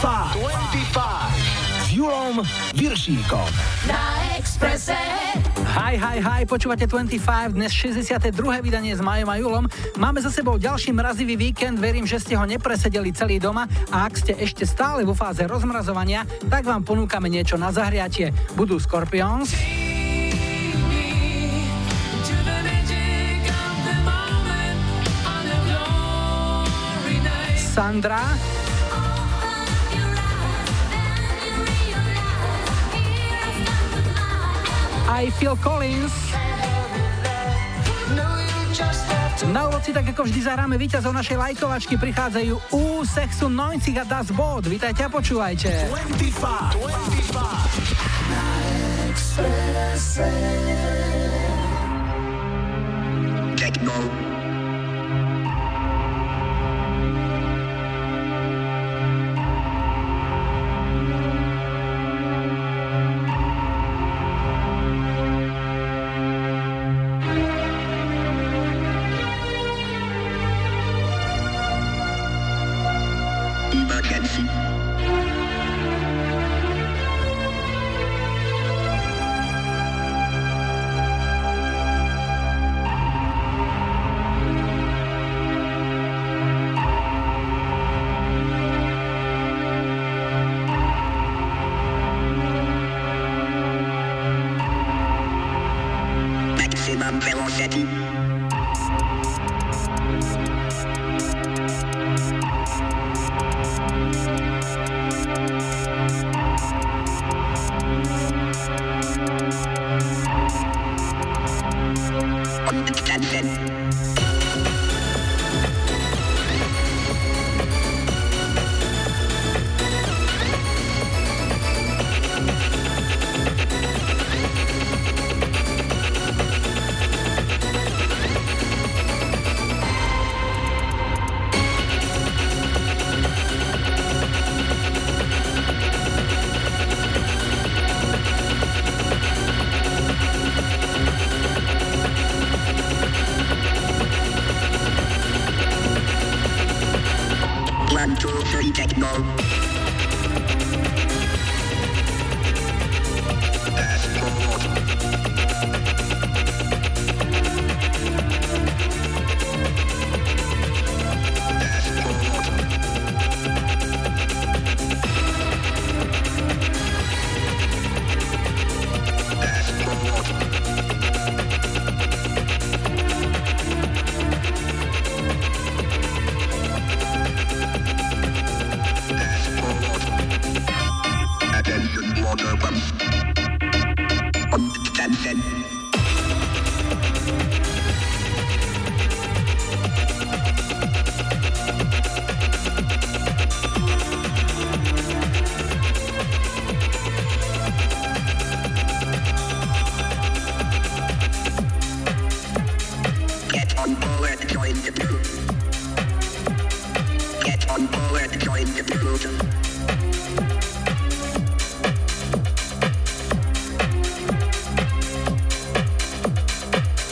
25 s Julom Viršíkom. Na Expresse. Hi, hi, hi, počúvate 25, dnes 62. vydanie s Majom a Julom. Máme za sebou ďalší mrazivý víkend, verím, že ste ho nepresedeli celý doma a ak ste ešte stále vo fáze rozmrazovania, tak vám ponúkame niečo na zahriatie. Budú Scorpions, Sandra, I Phil Collins. Na uloci, tak ako vždy zahráme víťazov našej lajkovačky, prichádzajú u Sexu 90 a Das Bod. Vítajte a počúvajte. 25, 25. Techno.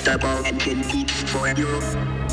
Double engine eats for you.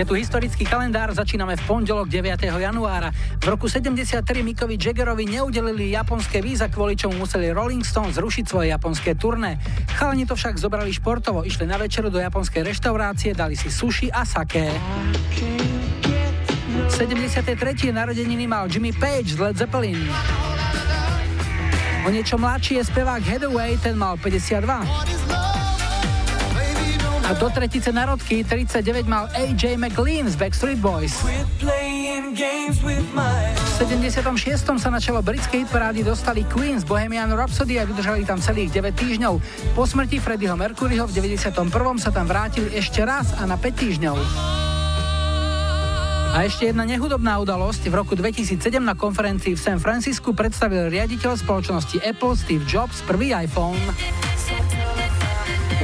Je tu historický kalendár, začíname v pondelok 9. januára. V roku 73 Mikovi Jaggerovi neudelili japonské víza, kvôli čomu museli Rolling Stones zrušiť svoje japonské turné. Chalani to však zobrali športovo, išli na večeru do japonskej reštaurácie, dali si sushi a saké. 73. narodeniny mal Jimmy Page z Led Zeppelin. O niečo mladší je spevák Hathaway, ten mal 52. A do tretice narodky 39 mal AJ McLean z Backstreet Boys. V 76. sa na čelo britskej hitparády dostali Queen z Bohemian Rhapsody a vydržali tam celých 9 týždňov. Po smrti Freddieho Mercuryho v 91. sa tam vrátili ešte raz a na 5 týždňov. A ešte jedna nehudobná udalosť. V roku 2007 na konferencii v San Francisku predstavil riaditeľ spoločnosti Apple Steve Jobs prvý iPhone.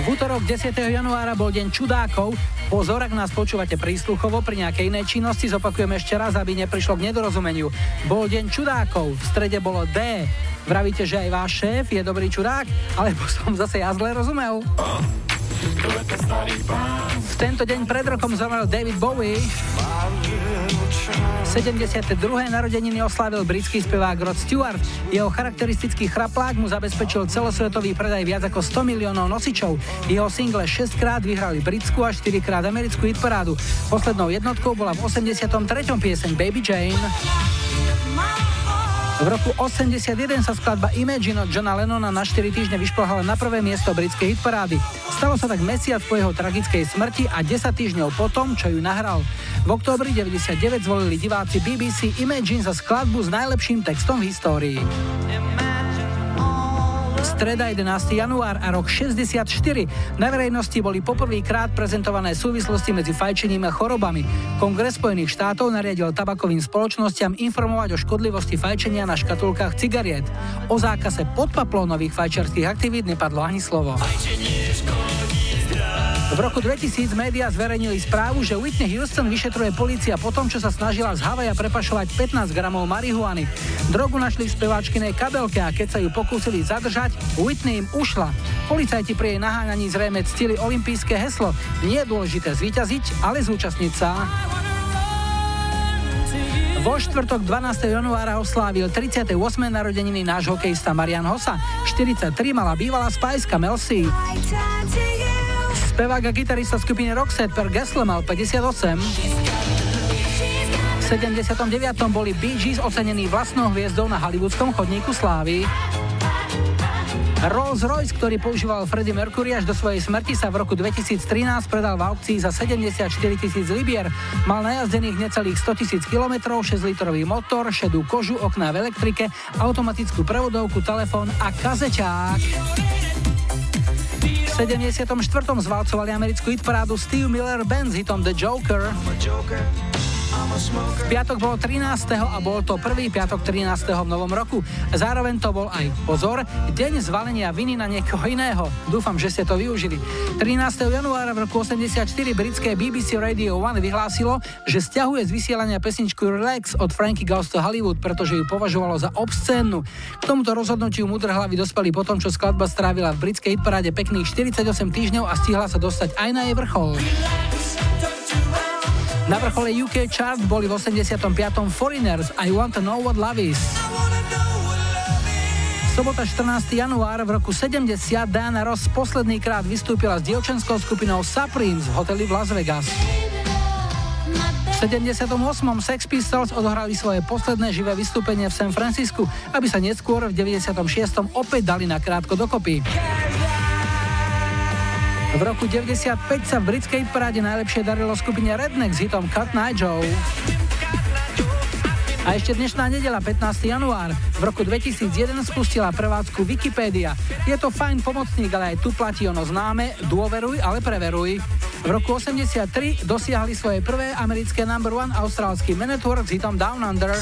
V útorok 10. januára bol deň čudákov. Pozor, ak nás počúvate prísluchovo pri nejakej inej činnosti, zopakujem ešte raz, aby neprišlo k nedorozumeniu. Bol deň čudákov, v strede bolo D. Vravíte, že aj váš šéf je dobrý čudák? Alebo som zase ja zle rozumel? V tento deň pred rokom zomrel David Bowie. 72. narodeniny oslávil britský spevák Rod Stewart. Jeho charakteristický chraplák mu zabezpečil celosvetový predaj viac ako 100 miliónov nosičov. Jeho single 6 krát vyhrali britskú a 4 krát americkú hitparádu. Poslednou jednotkou bola v 83. pieseň Baby Jane. V roku 81 sa skladba Imagine od Johna Lennona na 4 týždne vyšplhala na prvé miesto britskej hitparády. Stalo sa tak mesiac po jeho tragickej smrti a 10 týždňov potom, čo ju nahral. V októbri 99 zvolili diváci BBC Imagine za skladbu s najlepším textom v histórii. Streda 11. január a rok 64. Na verejnosti boli poprvýkrát prezentované súvislosti medzi fajčením a chorobami. Kongres Spojených štátov nariadil tabakovým spoločnosťam informovať o škodlivosti fajčenia na škatulkách cigariet. O zákaze podpaplónových fajčerských aktivít nepadlo ani slovo. V roku 2000 médiá zverejnili správu, že Whitney Houston vyšetruje policia po tom, čo sa snažila z Havaja prepašovať 15 gramov marihuany. Drogu našli v speváčkinej kabelke a keď sa ju pokúsili zadržať, Whitney im ušla. Policajti pri jej naháňaní zrejme ctili olympijské heslo. Nie je dôležité zvíťaziť, ale zúčastniť sa. Vo štvrtok 12. januára oslávil 38. narodeniny náš hokejista Marian Hosa. 43 mala bývalá spajska Mel. Spevák a gitarista skupiny Roxette per Gessle mal 58. V 79. boli Bee Gees ocenení vlastnou hviezdou na hollywoodskom chodníku slávy. Rolls Royce, ktorý používal Freddie Mercury až do svojej smrti, sa v roku 2013 predal v aukcii za 74 tisíc libier. Mal najazdených necelých 100 tisíc kilometrov, 6-litrový motor, šedú kožu, okná v elektrike, automatickú prevodovku, telefón a kazeťák. 74. zvalcovali americkú hitparádu Steve Miller Band s hitom The Joker. V piatok bolo 13. a bol to prvý piatok 13. v novom roku. Zároveň to bol aj, pozor, deň zvalenia viny na niekoho iného. Dúfam, že ste to využili. 13. januára v roku 84 britské BBC Radio 1 vyhlásilo, že stiahuje z vysielania pesničku Relax od Frankie Goes to Hollywood, pretože ju považovalo za obscénnu. K tomuto rozhodnutiu mudr hlavy dospeli potom, čo skladba strávila v britskej hitparáde pekných 48 týždňov a stihla sa dostať aj na jej vrchol. Na vrchole UK chart boli v 85. Foreigners I Want to Know What Love Is. Sobota 14. január v roku 70 Diana Ross posledný krát vystúpila s dievčenskou skupinou Supremes v hoteli v Las Vegas. V 78. Sex Pistols odohrali svoje posledné živé vystúpenie v San Francisku, aby sa neskôr v 96. opäť dali na krátko dokopy. V roku 95 sa v britskej paráde najlepšie darilo skupine Redneck s hitom Cut Joe. A ešte dnešná nedela, 15. január. V roku 2001 spustila prevádzku Wikipedia. Je to fajn pomocník, ale aj tu platí ono známe, dôveruj, ale preveruj. V roku 83 dosiahli svoje prvé americké number one austrálsky Man Network s hitom Down Under.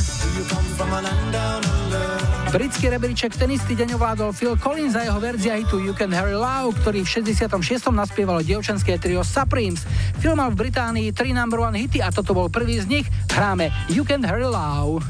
Britský rebríček ten istý deň ovládol Phil Collins a jeho verzia hitu You Can Harry Love, ktorý v 66. naspievalo dievčenské trio Supremes. Film mal v Británii tri number one hity a toto bol prvý z nich. Hráme You Can Harry Love.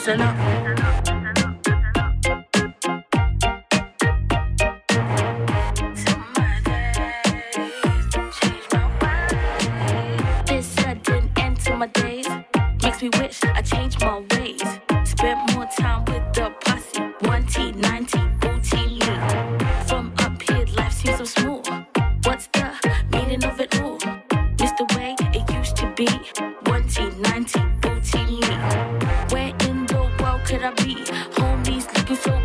Listen up. could I be? Homies looking so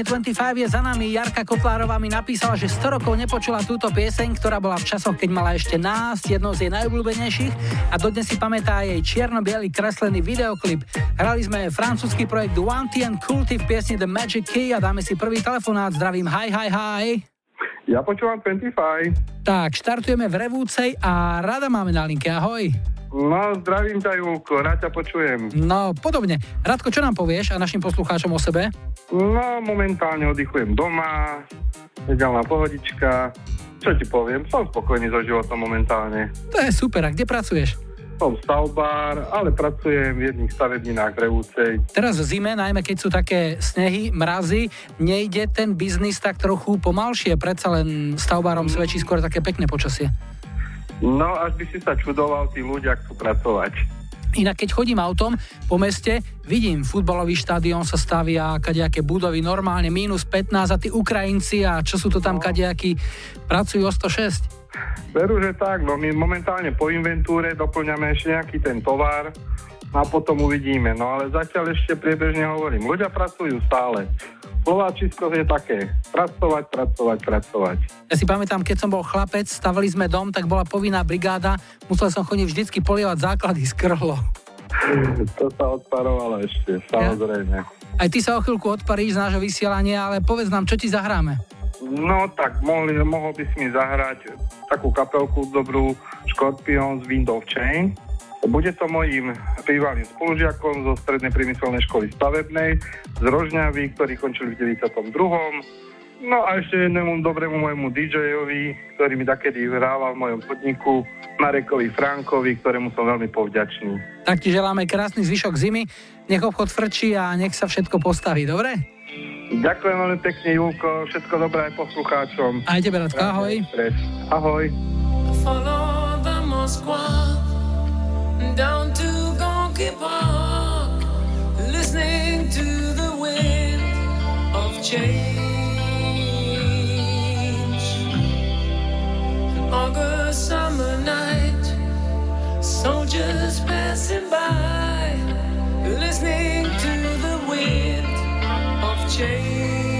dnešnej 25 je za nami. Jarka Kotlárová mi napísala, že 100 rokov nepočula túto pieseň, ktorá bola v časoch, keď mala ešte nás, jednou z jej najobľúbenejších a dodnes si pamätá jej čierno-biely kreslený videoklip. Hrali sme francúzsky projekt Wanty and Culty v piesni The Magic Key a dáme si prvý telefonát. Zdravím, hi, hi, hi. Ja počúvam 25. Tak, štartujeme v Revúcej a rada máme na linke. Ahoj. No, zdravím ťa, Julko, rád ťa počujem. No, podobne. Radko, čo nám povieš a našim poslucháčom o sebe? No, momentálne oddychujem doma, ideálna pohodička. Čo ti poviem, som spokojný so životom momentálne. To je super, a kde pracuješ? Som stavbár, ale pracujem v jedných stavebninách Revúcej. Teraz v zime, najmä keď sú také snehy, mrazy, nejde ten biznis tak trochu pomalšie, predsa len stavbárom svedčí skôr také pekné počasie. No, až by si sa čudoval, tí ľudia chcú pracovať. Inak keď chodím autom po meste, vidím, futbalový štadión sa stavia, kadejaké budovy, normálne minus 15 a tí Ukrajinci a čo sú to tam no. kadejakí, pracujú o 106. Veru, že tak, no my momentálne po inventúre doplňame ešte nejaký ten tovar a potom uvidíme. No ale zatiaľ ešte priebežne hovorím, ľudia pracujú stále. Slováčisko je také, pracovať, pracovať, pracovať. Ja si pamätám, keď som bol chlapec, stavili sme dom, tak bola povinná brigáda, musel som chodiť vždycky polievať základy z krhlo. To sa odparovalo ešte, samozrejme. Ja? Aj ty sa o chvíľku odparíš z nášho vysielania, ale povedz nám, čo ti zahráme. No tak mohli, mohol by si mi zahrať takú kapelku dobrú Scorpion z Windows Chain. Bude to mojim bývalým spolužiakom zo Strednej priemyselnej školy stavebnej z Rožňavy, ktorý končil v 92. No a ešte jednému dobrému môjmu DJ-ovi, ktorý mi takedy hrával v mojom podniku, Marekovi Frankovi, ktorému som veľmi povďačný. Tak ti želáme krásny zvyšok zimy, nech obchod frčí a nech sa všetko postaví, dobre? Ďakujem veľmi pekne, Julko, všetko dobré aj poslucháčom. Aj tebe, Radko, ahoj. Ahoj. Moskva. Down to Gonky Park, listening to the wind of change. An August summer night, soldiers passing by, listening to the wind of change.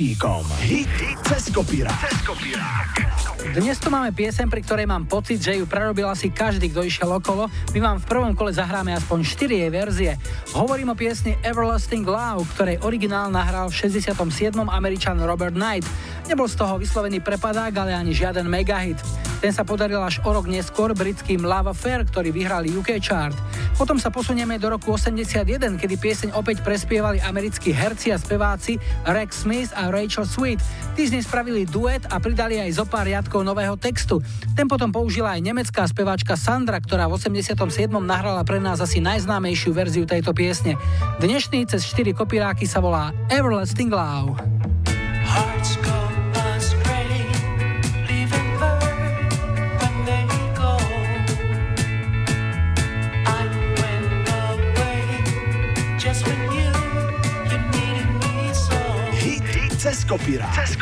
Viršíkom. Hit, hit cez kopírák. Dnes tu máme piesem, pri ktorej mám pocit, že ju prerobil asi každý, kto išiel okolo. My vám v prvom kole zahráme aspoň 4 jej verzie. Hovorím o piesni Everlasting Love, ktorej originál nahral v 67. američan Robert Knight. Nebol z toho vyslovený prepadák, ale ani žiaden megahit. Ten sa podaril až o rok neskôr britským Lava Fair, ktorý vyhrali UK chart. Potom sa posunieme do roku 81, kedy pieseň opäť prespievali americkí herci a speváci Rex Smith a Rachel Sweet. Tí z nej spravili duet a pridali aj zo pár riadkov nového textu. Ten potom použila aj nemecká speváčka Sandra, ktorá v 87. nahrala pre nás asi najznámejšiu verziu tejto piesne. Dnešný cez 4 kopíráky sa volá Everlasting Love. Kopírák. Cez.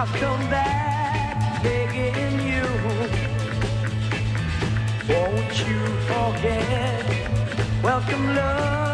I've come back begging you Won't you forget Welcome love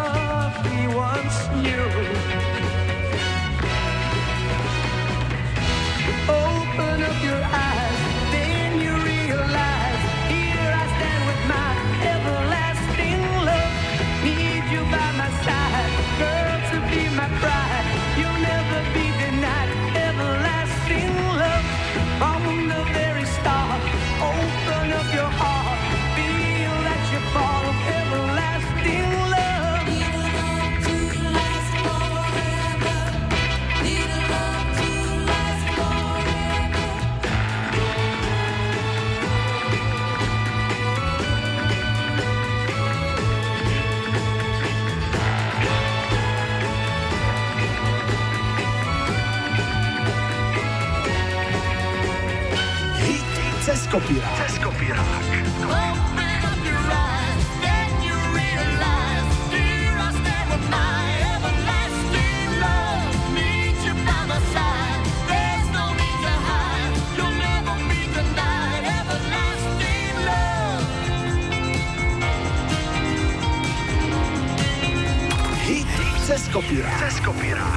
kopírák. Cez kopírák. Cez kopírák. Cez kopírák.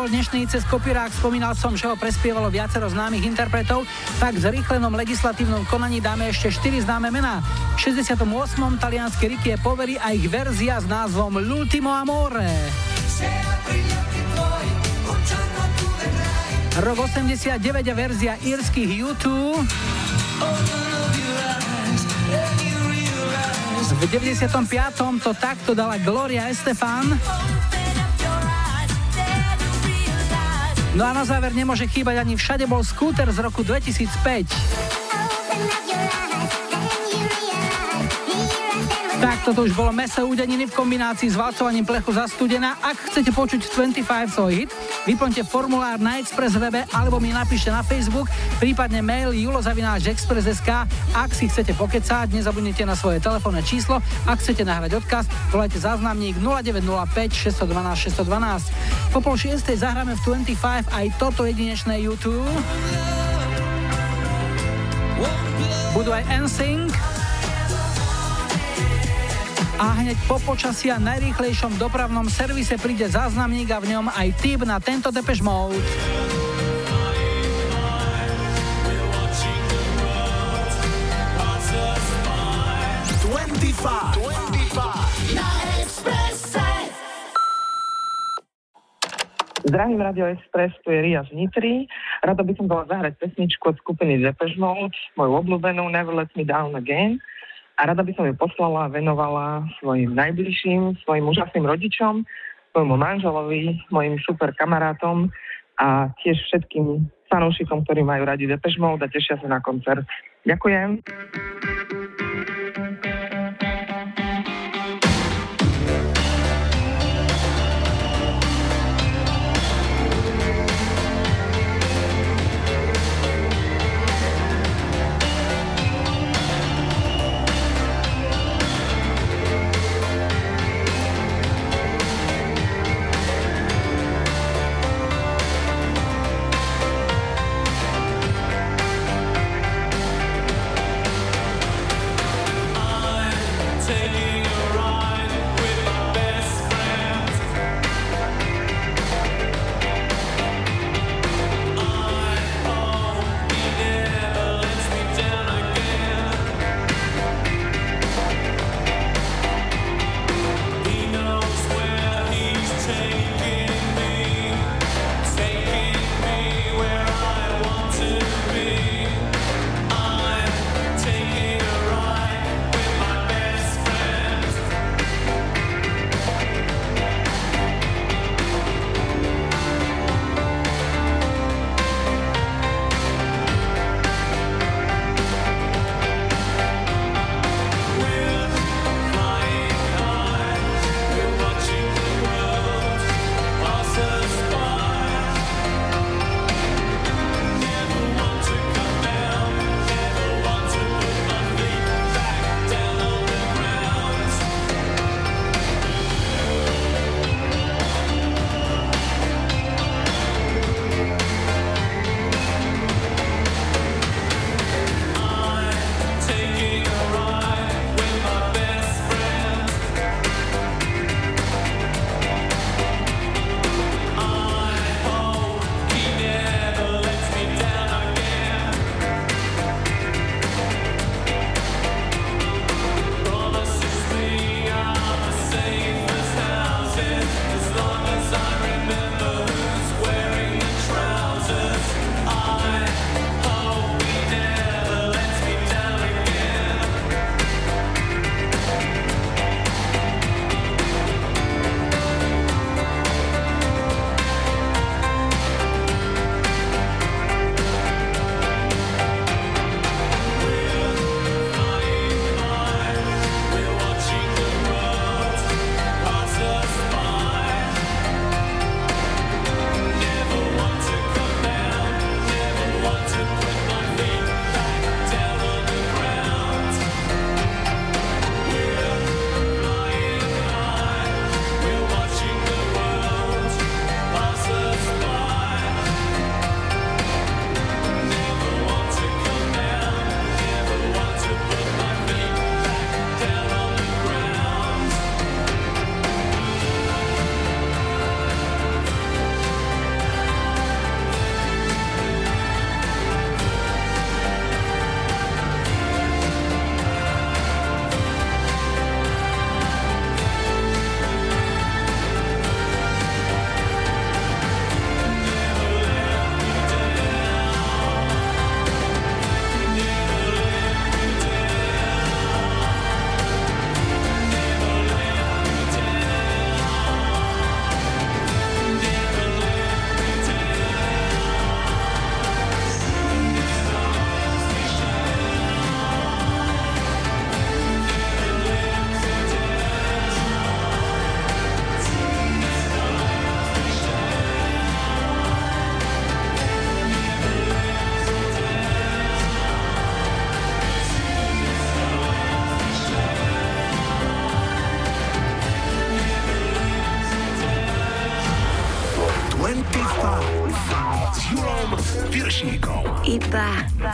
Bol dnešný cez kopírák, spomínal som, že ho prespievalo viacero známych interpretov, tak v zrýchlenom legislatívnom konaní dáme ešte 4 známe mená. V 68. talianský Ricky Poveri a ich verzia s názvom L'ultimo amore. Rok 89 a verzia írskych YouTube. V 95. to takto dala Gloria Estefan. No a na záver nemôže chýbať ani Všade bol skúter z roku 2005. Tak toto už bolo mese údeniny v kombinácii s valcovaním plechu za studená. Ak chcete počuť 25 svoj hit, vyplňte formulár na Express webe alebo mi napíšte na Facebook, prípadne mail julozavináčexpress.sk. Ak si chcete pokecať, nezabudnite na svoje telefónne číslo. Ak chcete nahrať odkaz, volajte záznamník 0905 612 612. Po pol šiestej zahráme v 25 aj toto jedinečné YouTube. Budú aj NSYNC a hneď po počasí a najrýchlejšom dopravnom servise príde záznamník a v ňom aj tip na tento Depeche Mode. Zdravím Radio Express, tu je Ria z Nitry. Rada by som bola zahrať pesničku od skupiny Depeche Mode, moju obľúbenú Never Let Me Down Again a rada by som ju poslala venovala svojim najbližším, svojim úžasným rodičom, svojmu manželovi, mojim super kamarátom a tiež všetkým fanúšikom, ktorí majú radi Depeche Mode a tešia sa na koncert. Ďakujem.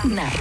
Iba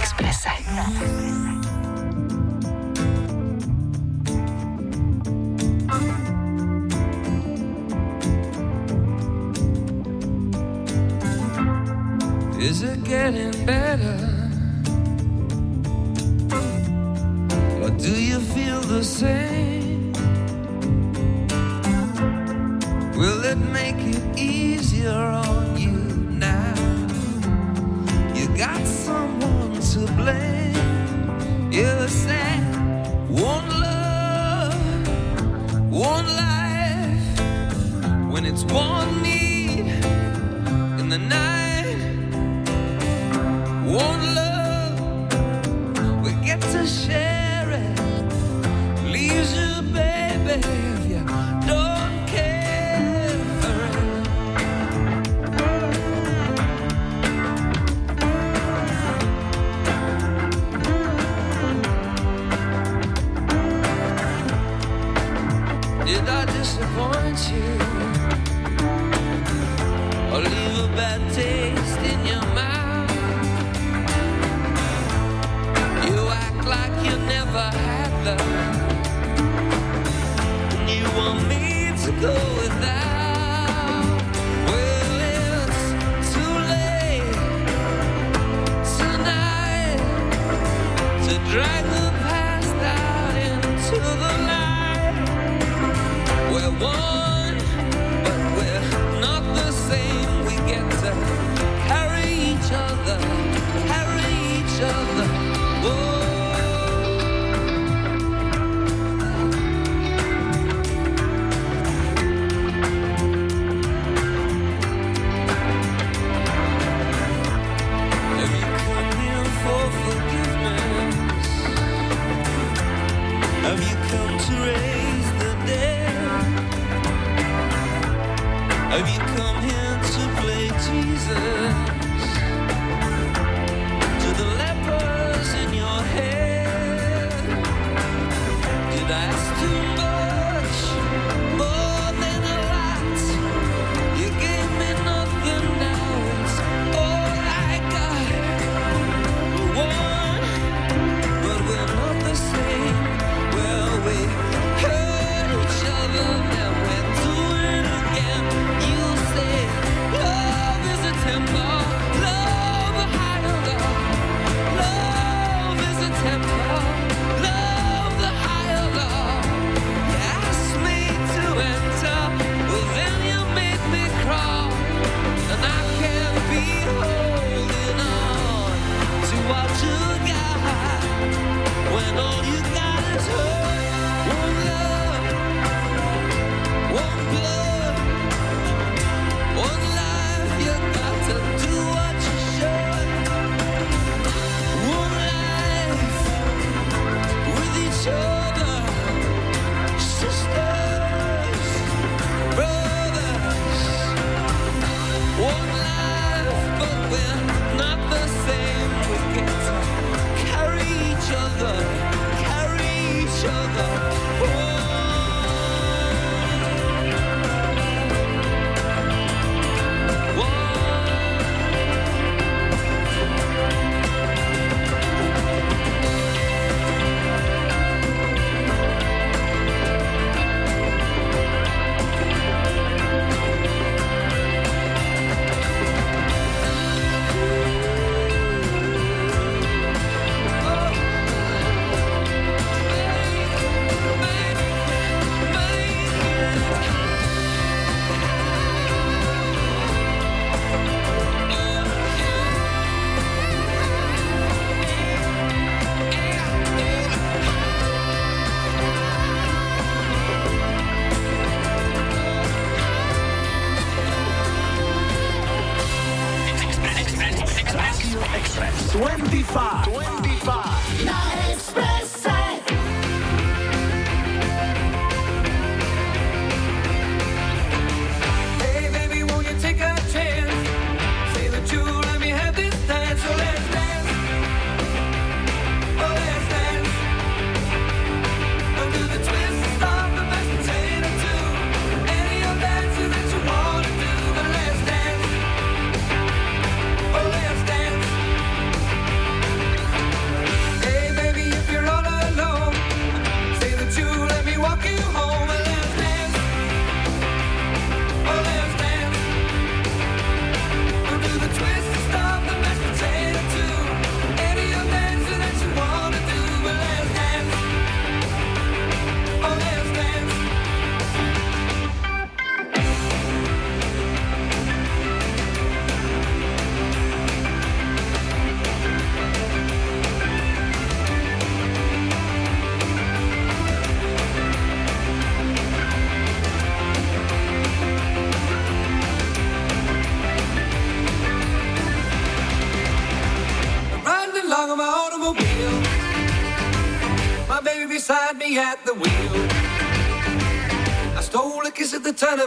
Whoa.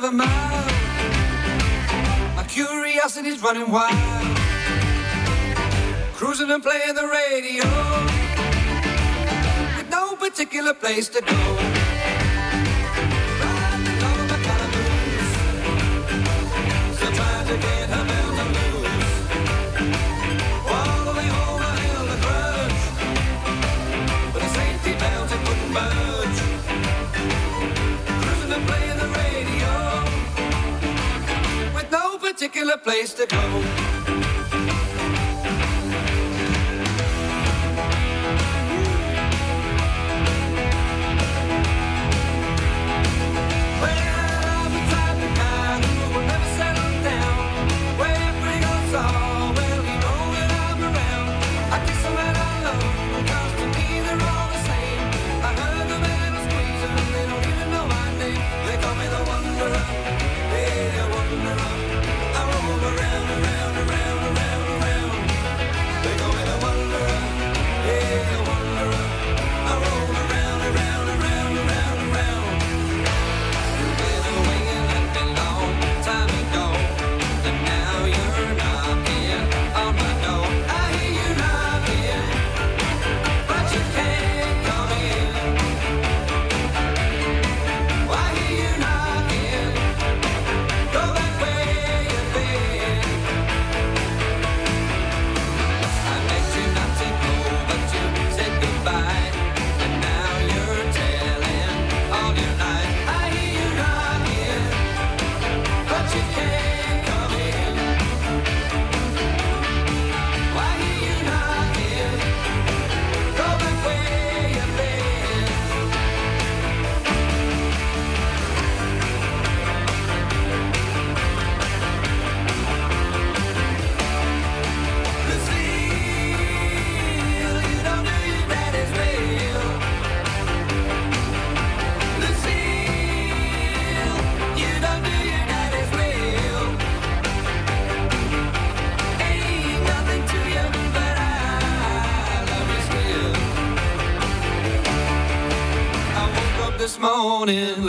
Of a. My curiosity's running wild. Cruising and playing the radio. With no particular place to go. Particular place to go.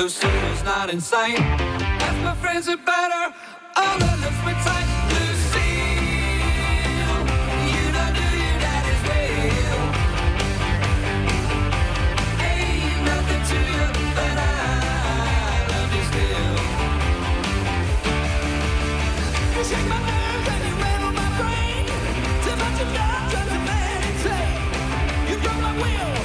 Lucille's not in sight. My friends about her, all her lips were tight. Lucille, you don't do your daddy's real. Ain't nothing to you, but I love you still. You shake my nerves and you rattle my brain. Too much of love turns. You broke my will,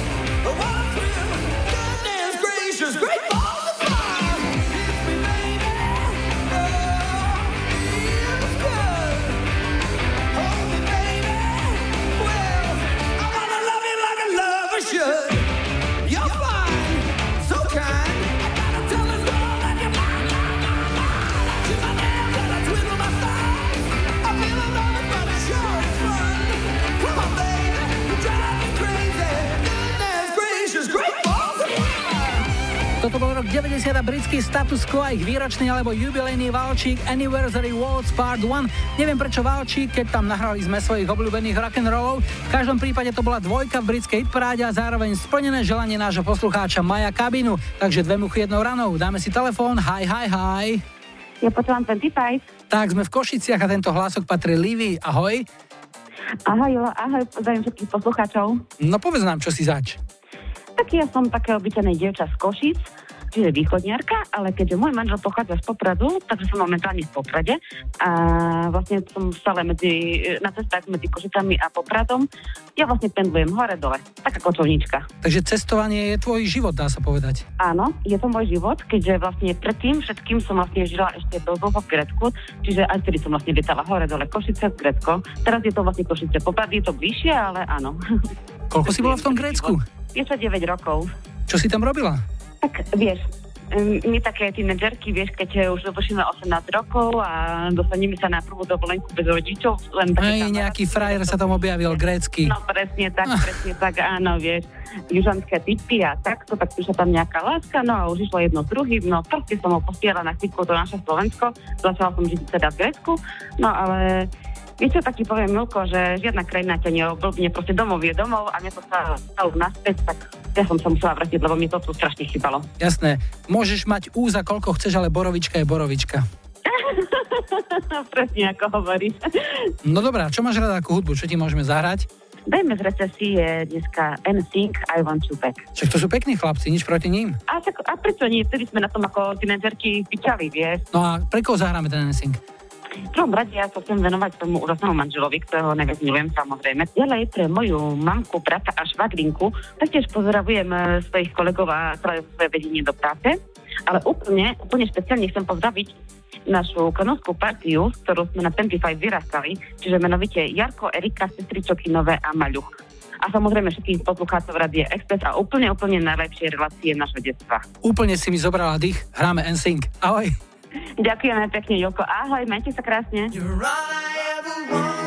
90 a britský status quo a ich výročný alebo jubilejný Valčík Anniversary Waltz Part 1. Neviem prečo Valčík, keď tam nahrali sme svojich obľúbených rock'n'rollov. V každom prípade to bola dvojka v britskej hitparáde a zároveň splnené želanie nášho poslucháča Maja Kabinu. Takže dve muchy jednou ranou. Dáme si telefón. Hi, hi, hi. Ja počúvam 25. Tak, sme v Košiciach a tento hlasok patrí Livy. Ahoj. Ahoj, Jolo, ahoj, pozdravím všetkých poslucháčov. No povedz nám, čo si zač. Tak ja som také obyčajné dievča z Košic, čiže východniarka, ale keďže môj manžel pochádza z Popradu, takže som momentálne v Poprade a vlastne som stále medzi, na cestách medzi Košicami a Popradom. Ja vlastne pendlujem hore-dole, taká kočovnička. Takže cestovanie je tvoj život, dá sa povedať. Áno, je to môj život, keďže vlastne predtým všetkým som vlastne žila ešte dlho v Grécku, čiže aj vtedy som vlastne lietala hore-dole Košice, Grécko. Teraz je to vlastne Košice Poprad, je to bližšie, ale áno. Koľko si bola v tom Grécku? Je to 9 rokov. Čo si tam robila? Tak vieš, my také tínedžerky, vieš, keď už dovršíme 18 rokov a dostaneme sa na prvú dovolenku bez rodičov, len také Aj nejaký frajer sa tam objavil, grécky. No presne tak, presne tak, áno, vieš, južanské typy a takto, tak prišla tam nejaká láska, no a už išlo jedno s druhým, no proste som ho postiela na chvíľku to naše Slovensko, začala som žiť teda v Grécku, no ale Vieš čo, tak ti poviem, Milko, že žiadna krajina ťa neoblbne, proste domov je domov a mne to sa stalo naspäť, tak ja som sa musela vrátiť, lebo mi to tu strašne chýbalo. Jasné, môžeš mať úza koľko chceš, ale borovička je borovička. Presne ako hovoríš. No dobrá, čo máš rada ako hudbu, čo ti môžeme zahrať? Dajme z recesie dneska NSYNC I Want You Back. Však to sú pekní chlapci, nič proti ním. A, tak, a prečo nie? Vtedy sme na tom ako tínedžerky pičali, vieš. No a pre koho zahráme ten NSYNC? V prvom rade ja sa chcem venovať tomu úžasnému manželovi, ktorého najviac milujem samozrejme. Ďalej pre moju mamku, brata a švagrinku taktiež pozdravujem e, svojich kolegov a celé svoje vedenie do práce. Ale úplne, úplne špeciálne chcem pozdraviť našu kanovskú partiu, s ktorou sme na 25 vyrastali, čiže menovite Jarko, Erika, sestričo Kinové a Maľuch. A samozrejme všetkým poslucháčov Radie Express a úplne, úplne najlepšie relácie našho detstva. Úplne si mi zobrala dých, hráme NSYNC. Ahoj. Ďakujeme pekne, Joko. Ahoj, majte sa krásne. You're all I ever wanted.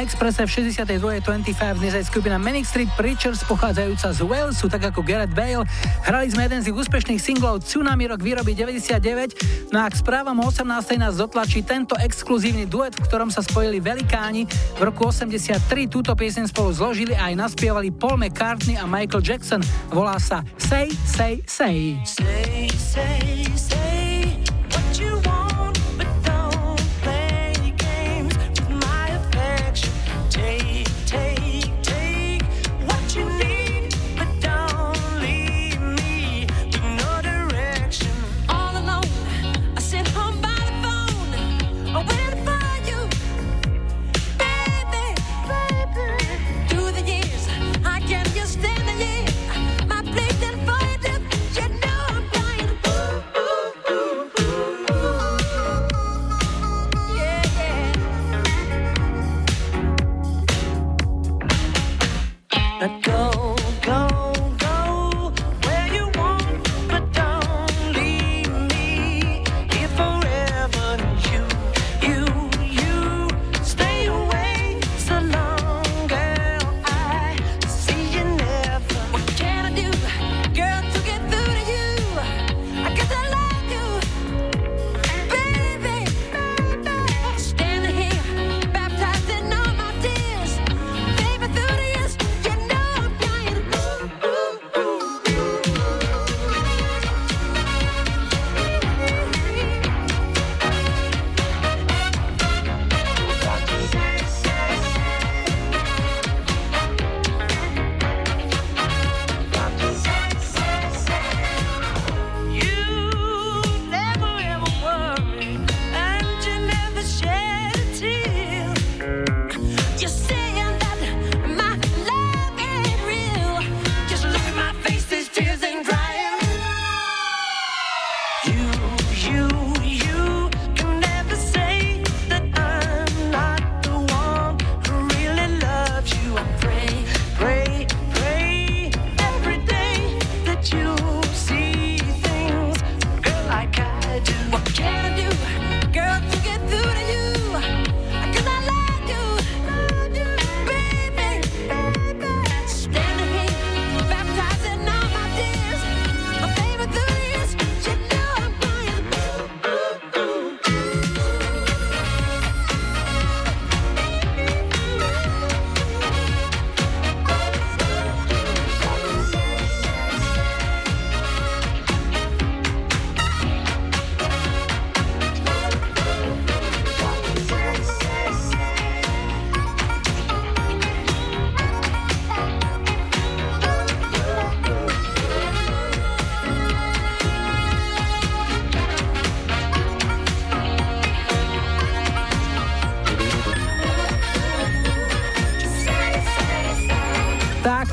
Expresse v 62.25 dnes aj skupina Manic Street Preachers pochádzajúca z Walesu, tak ako Gareth Bale. Hrali sme jeden z ich úspešných singlov Tsunami rok výroby 99, no a k správam 18. nás dotlačí tento exkluzívny duet, v ktorom sa spojili velikáni. V roku 83 túto pieseň spolu zložili a aj naspievali Paul McCartney a Michael Jackson. Volá sa Say, Say, Say. say.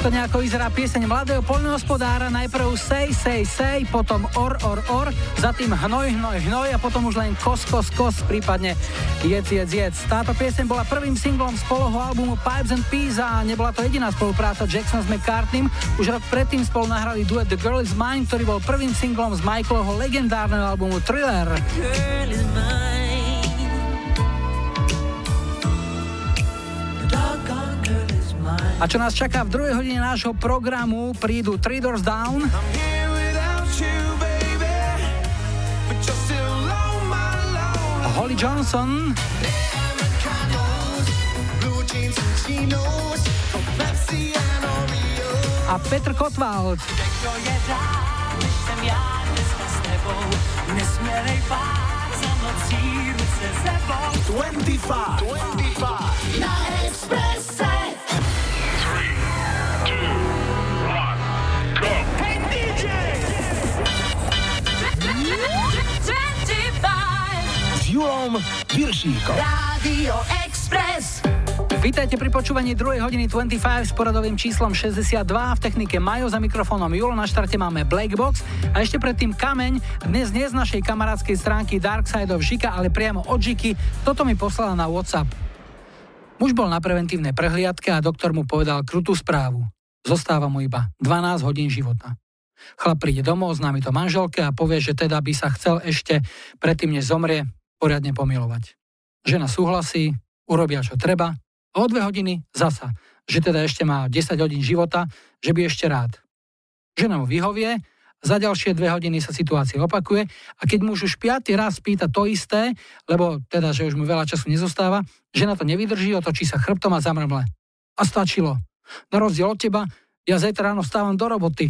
Takto nejako vyzerá pieseň mladého poľnohospodára, najprv Say, Say, Say, potom Or, Or, Or, za tým Hnoj, Hnoj, Hnoj a potom už len Kos, Kos, Kos, prípadne Jedz, Jedz, Jedz. Táto pieseň bola prvým singlom z poloho albumu Pipes and Peas a nebola to jediná spolupráca Jackson s McCartneym. Už rok predtým spolu nahrali duet The Girl Is Mine, ktorý bol prvým singlom z Michaelovho legendárneho albumu Thriller. Girl is mine. A čo nás čaká v druhej hodine nášho programu, prídu Three Doors Down. Holly Johnson. A Petr Kotwald. Nesmělej pár za nocí ruce sebou 25, 25 na Julom Viršíkom. Rádio Express. Vítajte pri počúvaní 2. hodiny 25 s poradovým číslom 62. V technike Majo za mikrofónom Julo. Na štarte máme Blackbox a ešte predtým Kameň. Dnes nie z našej kamarádskej stránky Dark Side of Žika, ale priamo od Žiky. Toto mi poslala na WhatsApp. Muž bol na preventívnej prehliadke a doktor mu povedal krutú správu. Zostáva mu iba 12 hodín života. Chlap príde domov, známi to manželke a povie, že teda by sa chcel ešte predtým, než zomrie, poriadne pomilovať. Žena súhlasí, urobia čo treba a o dve hodiny zasa, že teda ešte má 10 hodín života, že by ešte rád. Žena mu vyhovie, za ďalšie dve hodiny sa situácia opakuje a keď muž už piatý raz pýta to isté, lebo teda, že už mu veľa času nezostáva, žena to nevydrží, otočí sa chrbtom a zamrmle. A stačilo. Na rozdiel od teba, ja zajtra ráno vstávam do roboty.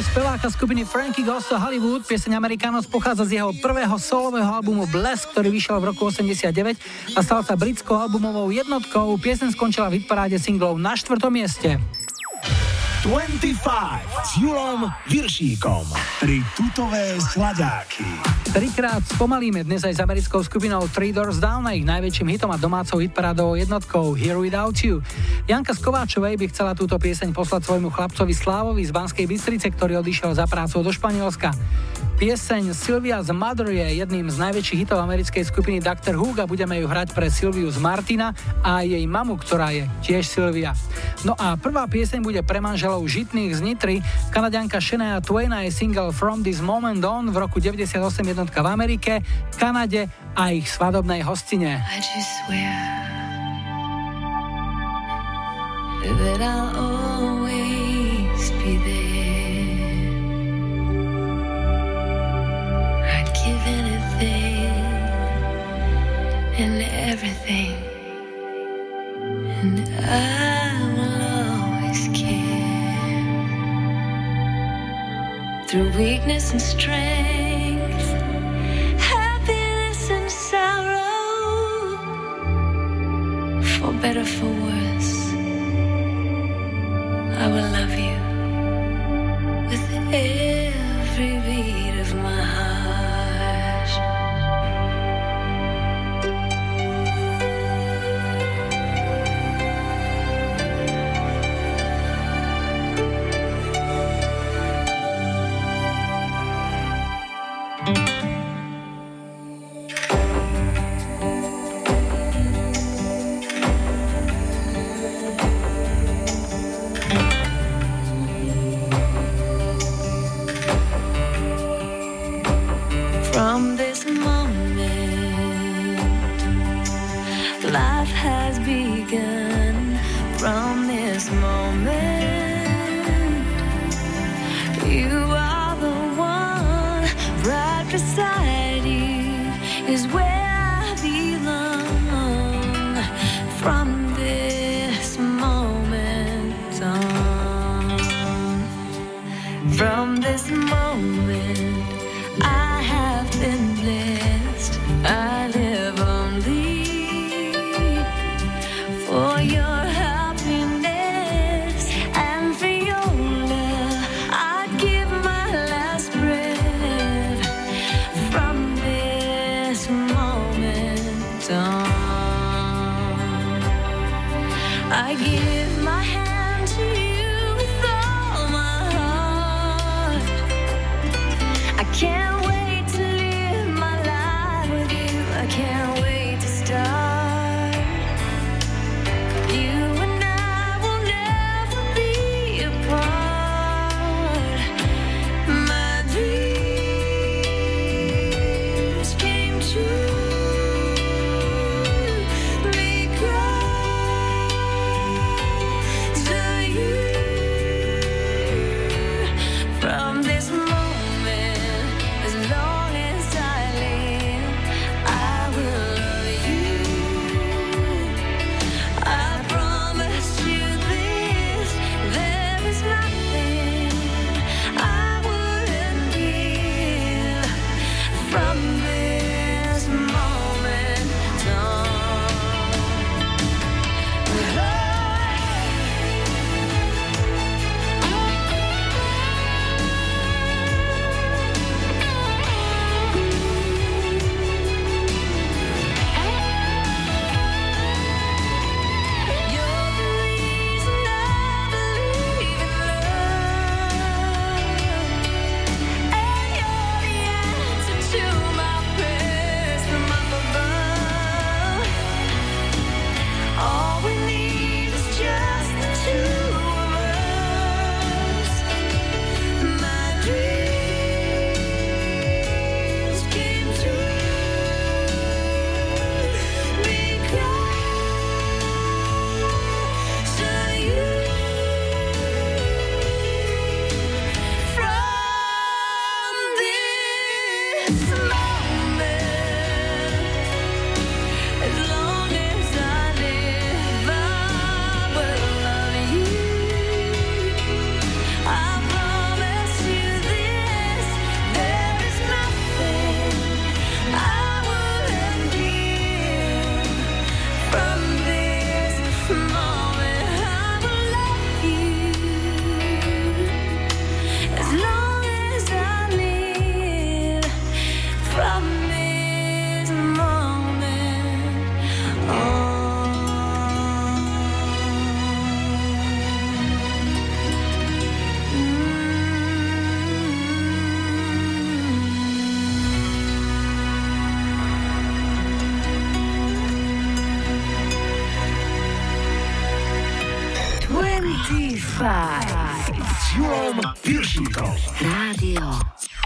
Speváka skupiny Frankie Goes to Hollywood. Pieseň Americanos pochádza z jeho prvého solového albumu Bless, ktorý vyšiel v roku 89 a stal sa britskou albumovou jednotkou. Pieseň skončila v hitparáde singlov na štvrtom mieste. 25 s Julom Viršíkom. Tri tutové sladáky. Trikrát spomalíme dnes aj s americkou skupinou Three Doors Down a ich najväčším hitom a domácou hitparádovou jednotkou Here Without You. Janka z Kováčovej by chcela túto pieseň poslať svojmu chlapcovi Slávovi z Banskej Bystrice, ktorý odišiel za prácu do Španielska. Pieseň Sylvia's Mother je jedným z najväčších hitov americkej skupiny Dr. Hook a budeme ju hrať pre Sylviu z Martina a jej mamu, ktorá je tiež Sylvia. No a prvá pieseň bude pre manželov Žitných z Nitry. Kanadianka Shania Twaina je single From This Moment On v roku 98 jednotka v Amerike, Kanade a ich svadobnej hostine. I just swear that I'll always be there. I'd give anything and everything, and I will always care through weakness and strength, happiness and sorrow, for better for worse. I will love you with every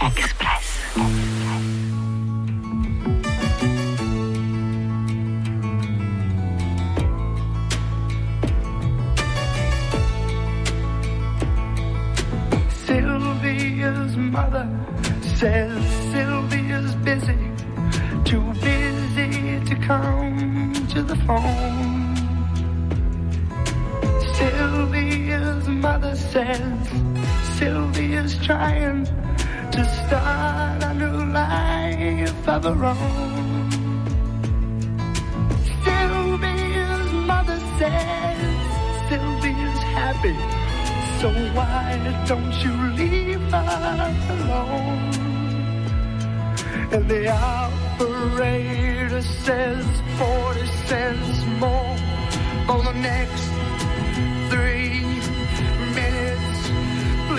Express. Sylvia's mother says Sylvia's busy, too busy to come to the phone. mother says Sylvia's trying to start a new life of her own. Sylvia's mother says Sylvia's happy, so why don't you leave us alone? And the operator says 40 cents more for the next three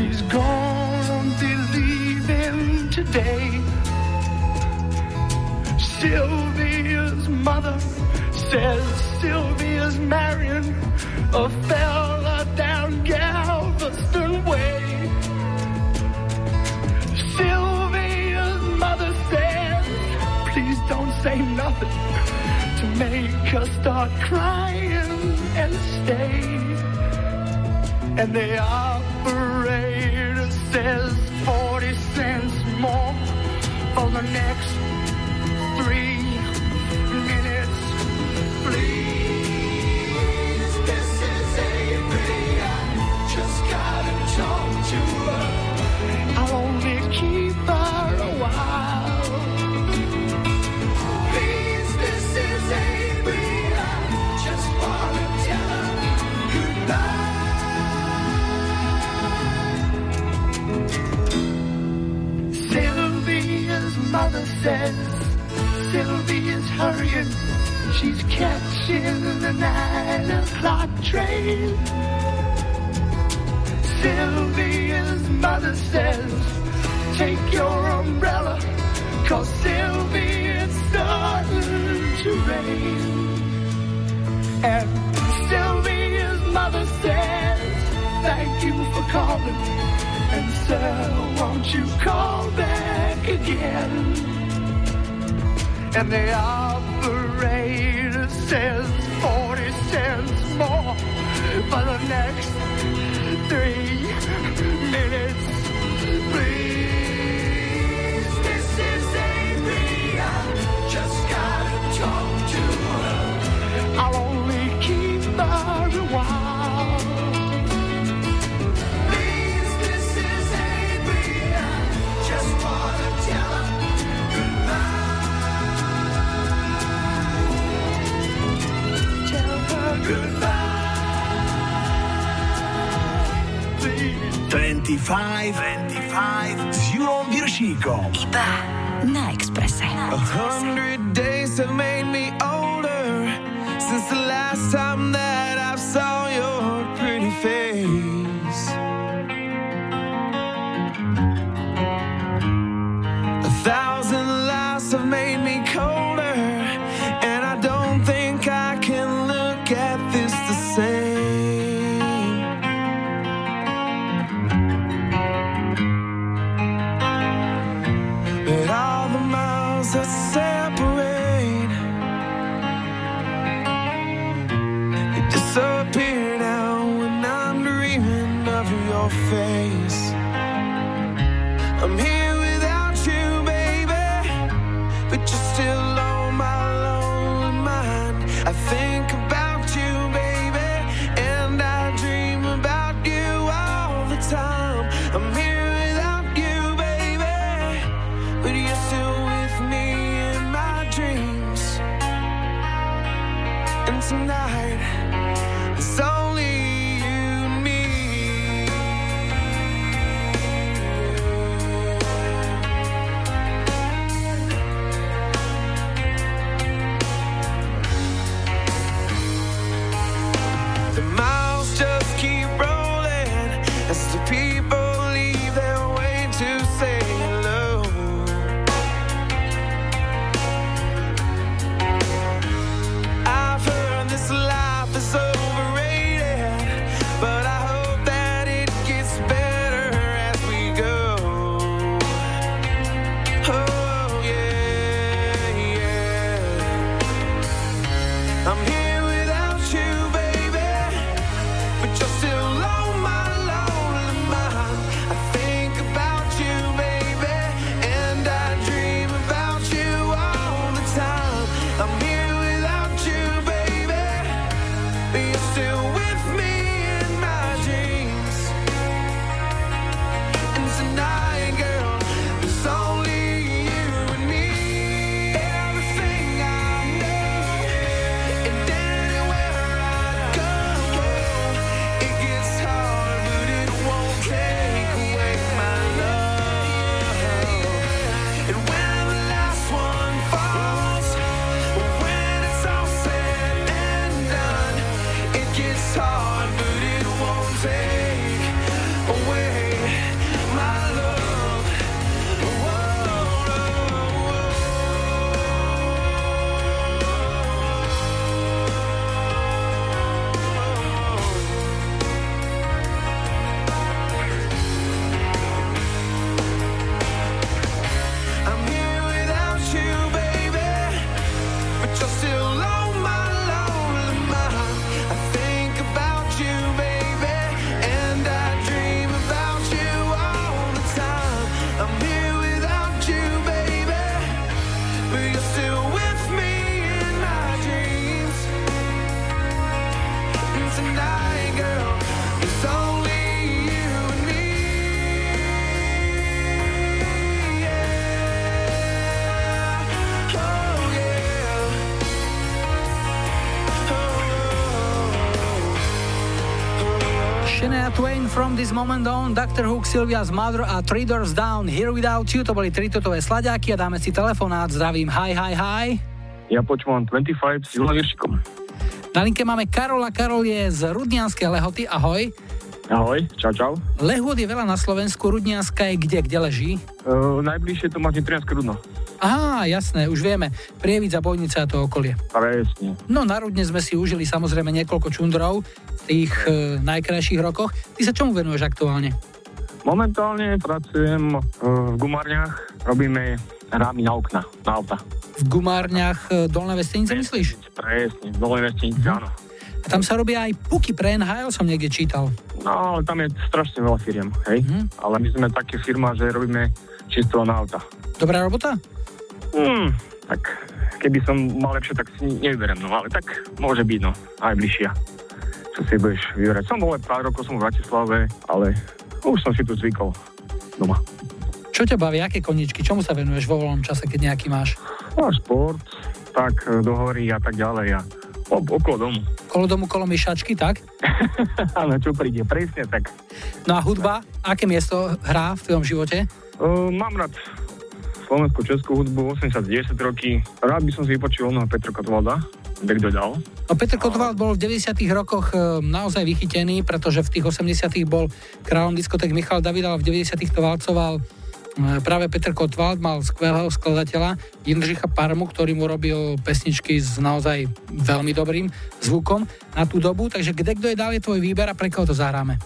She's gone on leaving today. Sylvia's mother says Sylvia's marrying a fella down Galveston Way. Sylvia's mother says, please don't say nothing to make her start crying and stay. And they are operator says 40 cents more for the next mother says Sylvia's hurrying. She's catching the nine o'clock train. Sylvia's mother says, take your umbrella, cause Sylvia, it's starting to rain. And Sylvia's mother says, thank you for calling. And sir, won't you call back again? And the operator says 40 cents more for the next three minutes. Please, 25, 25 s Julom Viršíkom. Iba na Exprese. A hundred days have made me older since the last time you still from this moment on, Dr. Hook, Sylvia's Mother a Three Doors Down, Here Without You, to boli tri totové slaďáky a dáme si telefonát, zdravím, hi, hi, hi. Ja počúvam 25 s Julom Viršikom. Na linke máme Karola, Karol je z Rudnianskej Lehoty, ahoj. Ahoj, čau, čau. Lehôd je veľa na Slovensku, Rudnianska je kde, kde leží? Uh, najbližšie to máš Nitrianské Rudno. Aha, jasné, už vieme. Prievidza, Bojnica a to okolie. Presne. No na Rudne sme si užili samozrejme niekoľko čundrov tých e, najkrajších rokoch. Ty sa čomu venuješ aktuálne? Momentálne pracujem uh, v gumárniach, robíme rámy na okna, na auta. V gumárniach e, Dolné Vestenice, myslíš? Presne, v Dolnej Vestenici, áno. A tam sa robia aj puky pre NHL, som niekde čítal. No, ale tam je strašne veľa firiem, hej? Ale my sme také firma, že robíme čisto na auta. Dobrá robota? Hmm, tak keby som mal lepšie, tak si nevyberiem, no ale tak môže byť, no, aj bližšia. Čo si budeš vyberať. Som bol aj pár rokov, som v Bratislave, ale už som si tu zvykol doma. Čo ťa baví, aké koničky, čomu sa venuješ vo voľnom čase, keď nejaký máš? No, šport, tak e, do hory a tak ďalej a o, okolo domu. Kolo domu, kolo myšačky, tak? Áno, čo príde, presne tak. No a hudba, aké miesto hrá v tvojom živote? Uh, mám rád slovenskú českú hudbu 80-10 roky. Rád by som si vypočul onoho Petra Kotvalda, kto dal. No Peter Kotwald bol v 90 rokoch e, naozaj vychytený, pretože v tých 80 bol kráľom diskotek Michal David, ale v 90 to valcoval e, práve Peter Kotwald, mal skvelého skladateľa Jindřicha Parmu, ktorý mu robil pesničky s naozaj veľmi dobrým zvukom na tú dobu, takže kde kto je dal je tvoj výber a pre koho to zahráme?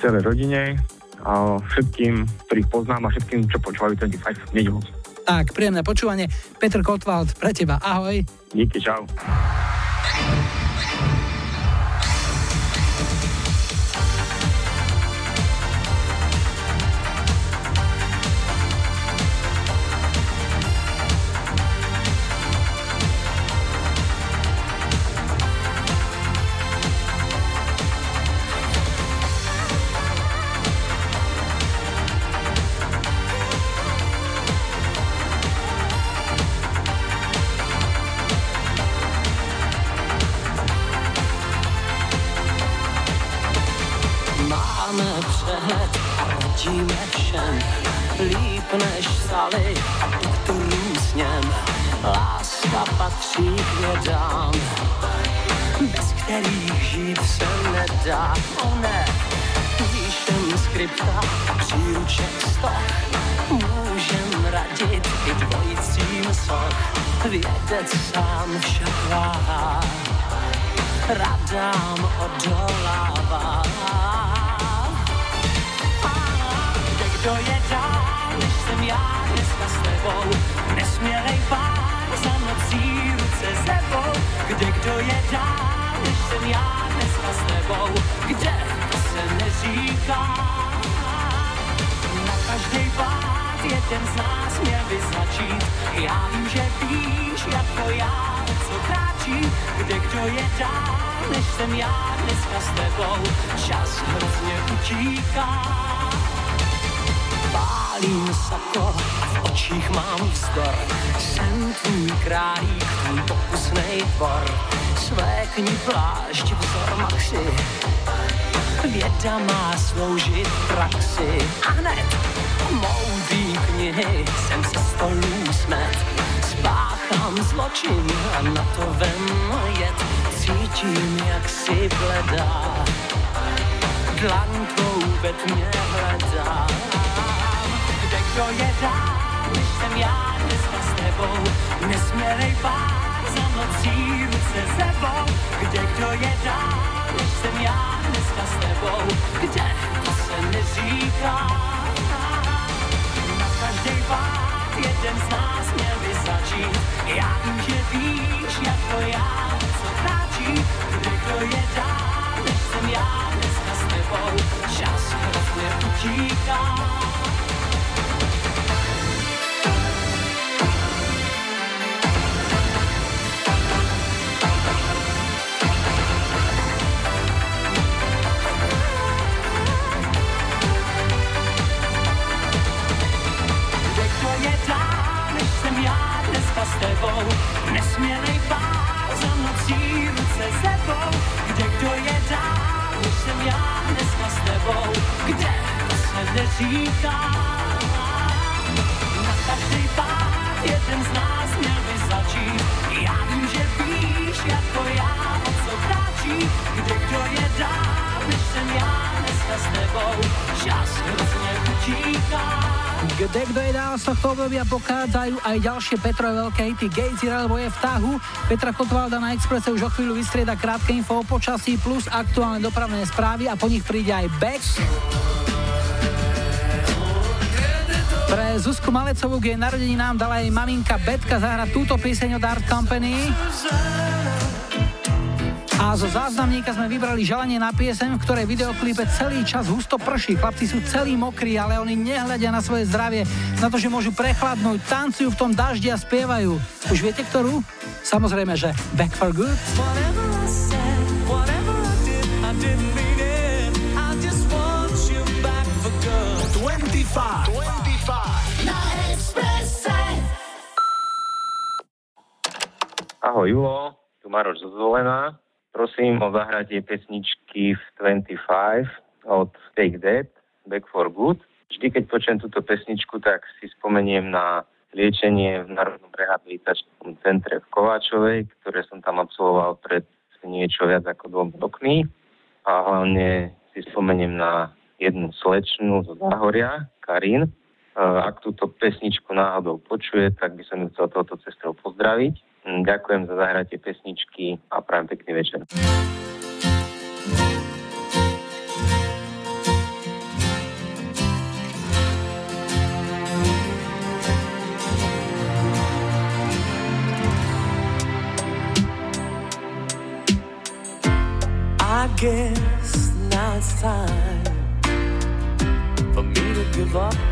Celé rodine a všetkým, ktorých poznám a všetkým, čo počúvajú 25 nedelu. Tak, príjemné počúvanie. Peter Kotwald, pre teba, ahoj. Díky, čau. Já dneska s tebou? Kde se neříká? Na každý pád jeden z nás měl by začít. Já vím, že víš, jako já, co kráčí. Kde kdo je dál, než jsem já dneska s tebou? Čas hrozně utíká. Pálím sako a v očích mám vzdor. Jsem tvůj králík, tvůj pokusnej tvor. Svékni plášť, vzor maxi. Věda má sloužit praxi. A hned moudrý knihy jsem se stolů smet. Spáchám zločin a na to vem jet. Cítím, jak si bledá. Dlan tvou ve tmě hledá. Kdo je dál, než jsem já dneska s tebou? Nesmělej pár za nocí ruce sebou. Kde kdo je dál, než jsem já dneska s tebou? Kde to se neříká? Na každý pád jeden z nás měl by začít. Já vím, že víš, jako já, co kráčí. Kde kdo je dál, než jsem já dneska s tebou? Čas hrozně utíká. Tebou? Nesmělej pár za nocí ruce sebou. Kde kdo je dál, než jsem já dneska s tebou? kde to se neříká. Na každý pád jeden z nás měl by začít. Já vím, že víš, jako já, o co kráčí, kde kdo je dneska s tebou. Čas hrozně utíká. Kde kto je dál z tohto obdobia pochádzajú aj ďalšie Petrové veľké hity Gates alebo je v tahu. Petra Kotvalda na Expresse už o chvíľu vystrieda krátke info o počasí plus aktuálne dopravné správy a po nich príde aj Beck. Pre Zuzku Malecovú k jej narodení nám dala jej maminka Betka zahrať túto pieseň od Art Company. A zo záznamníka sme vybrali želanie na piesem, v ktorej videoklipe celý čas husto prší. Chlapci sú celí mokrí, ale oni nehľadia na svoje zdravie, na to, že môžu prechladnúť, tancujú v tom daždi a spievajú. Už viete ktorú? Samozrejme, že Back for Good. Whatever I said, whatever I did, I didn't mean it. I just want you back for good. 25. 25. Na Expresse. Ahoj Julo, tu Maroš zo Zvolená. Prosím o zahratie pesničky v 25 od Take That, Back for Good. Vždy, keď počujem túto pesničku, tak si spomeniem na liečenie v Národnom rehabilitačnom centre v Kováčovej, ktoré som tam absolvoval pred niečo viac ako dvom rokmi. A hlavne si spomeniem na jednu slečnu zo Záhoria, Karin. E, Ak túto pesničku náhodou počuje, tak by som ju chcel touto cestou pozdraviť. Ďakujem za zahratie pesničky a prajem pekný večer. I guess now it's time for me to give up.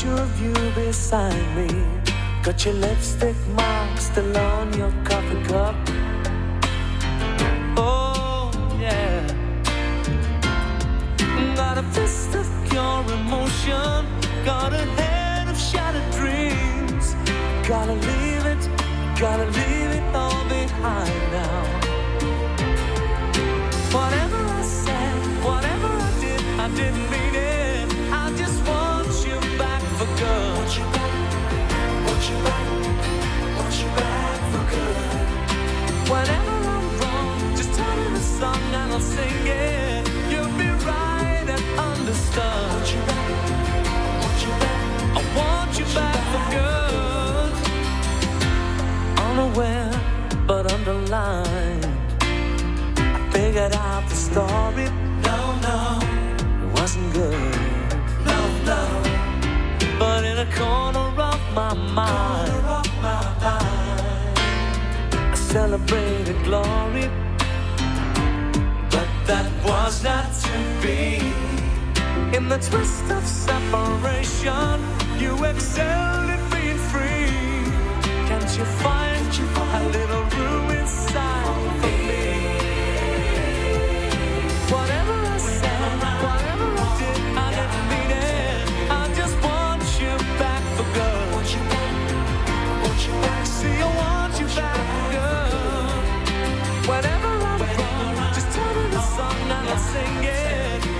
Picture of you beside me. Got your lipstick mark still on your coffee cup. Oh, yeah. Got a fist of pure emotion. Got a head of shattered dreams. Gotta leave it, gotta leave it all behind now. Whatever I said, whatever I did, I didn't mean I'm wrong, just the song and I'll sing it. You'll be right and I want you back for good unaware but underlined. I figured out the story. No, no, it wasn't good. No, no, but in a corner of my mind, I celebrated glory. But that was not to be. In the twist of separation, you excelled at being free. Can't you find a little room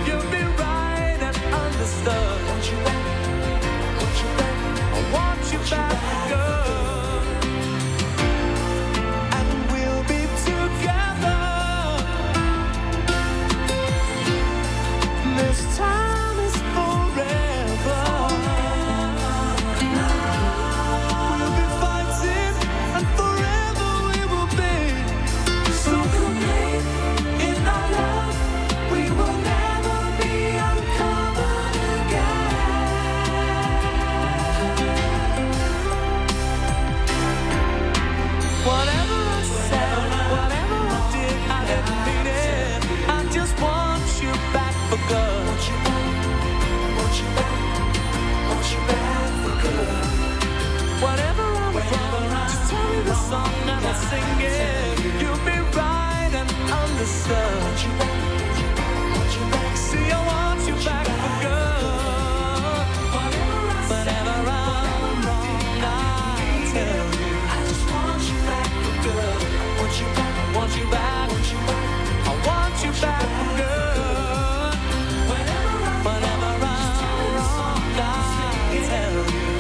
You'll be right and understood. Want you back. I want you back singing, you'll be right and. See, I want you back for good. I'm I tell you, I just want you back for good. Want you back, want you back, I want you back for good. I'm I tell you,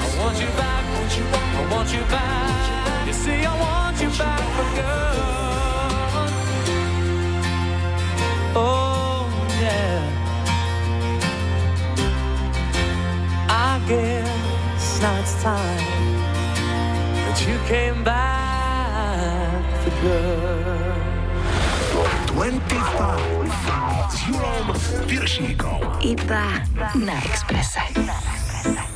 I want you back, I want you back. last time that you came back for good. 25 z Jurą Wiersniką na ekspresę. Na.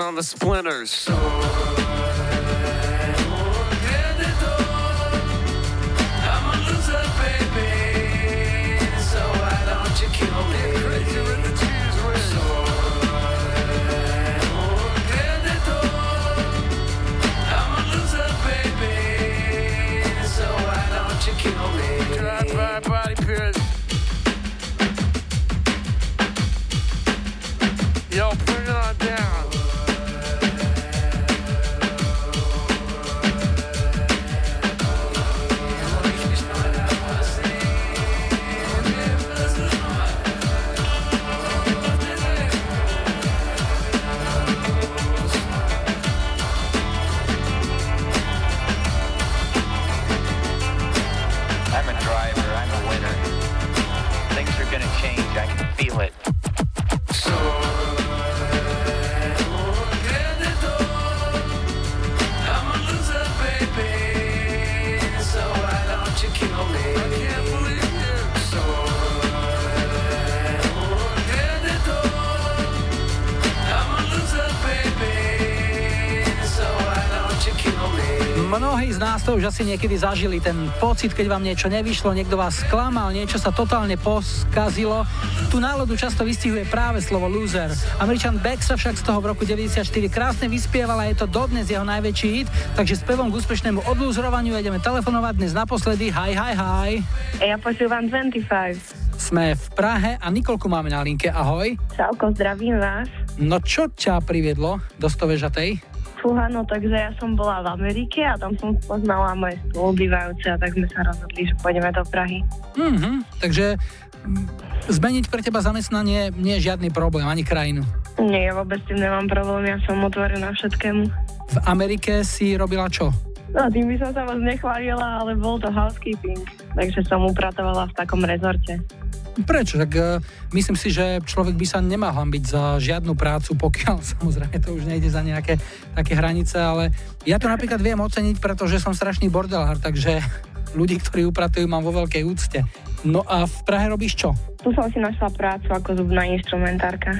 On the splinters. Už asi niekedy zažili, ten pocit, keď vám niečo nevyšlo, niekto vás sklamal, niečo sa totálne poskazilo. Tu náladu často vystihuje práve slovo loser. Američan Beck sa však z toho v roku 94 krásne vyspieval a je to dodnes jeho najväčší hit, takže spevom k úspešnému odlúzrovaniu ideme telefonovať dnes naposledy. Hi, hi, hi. Ja počúvam 25. Sme v Prahe a Nikolku máme na linke. Ahoj. Čauko, zdravím vás. No čo ťa priviedlo do Stovežatej? Fúha, no takže ja som bola v Amerike a tam som poznala moje spolubývajúce a tak sme sa rozhodli, že pôjdeme do Prahy. Mhm, takže mm, zmeniť pre teba zamestnanie nie je žiadny problém, ani krajinu. Nie, ja vôbec tým nemám problém, ja som otvorená všetkému. V Amerike si robila čo? No tým by som sa moc nechválila, ale bol to housekeeping, takže som upratovala v takom rezorte. Prečo? Tak uh, myslím si, že človek by sa nemal hambiť za žiadnu prácu, pokiaľ samozrejme to už nejde za nejaké také hranice, ale ja to napríklad viem oceniť, pretože som strašný bordelár, takže ľudí, ktorí upratujú, mám vo veľkej úcte. No a v Prahe robíš čo? Tu som si našla prácu ako zubná instrumentárka.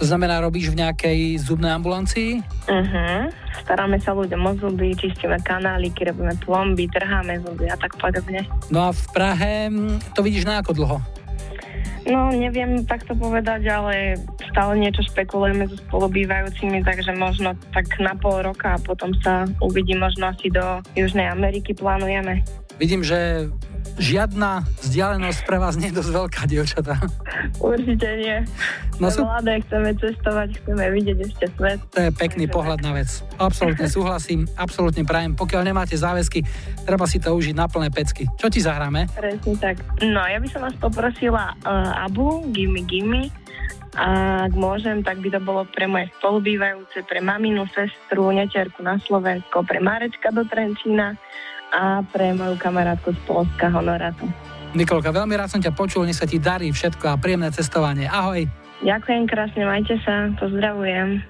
To znamená, robíš v nejakej zubnej ambulancii? Uh-huh. Staráme sa ľuďom o zuby, čistíme kanáliky, robíme plomby, trháme zuby a tak podobne. No a v Prahe mm, to vidíš na ako dlho? No, neviem takto povedať, ale stále niečo špekulujeme so spolubývajúcimi, takže možno tak na pol roka a potom sa uvidí možno asi do Južnej Ameriky plánujeme. Vidím, že žiadna vzdialenosť pre vás nie je dosť veľká, dievčatá. Určite nie. No sú- mladé, chceme cestovať, chceme vidieť ešte svet. To je pekný pohľad na vec. Absolútne súhlasím, absolútne prajem. Pokiaľ nemáte záväzky, treba si to užiť na plné pecky. Čo ti zahráme? Presne tak. No, ja by som vás poprosila uh, Abu, Gimme Gimme. A ak môžem, tak by to bolo pre moje spolubývajúce, pre maminu, sestru, neterku na Slovensko, pre Marečka do Trenčína a pre moju kamarátku z Polska Honoratu. Nikolka, veľmi rád som ťa počul, nech sa ti darí všetko a príjemné cestovanie. Ahoj. Ďakujem krásne, majte sa, pozdravujem.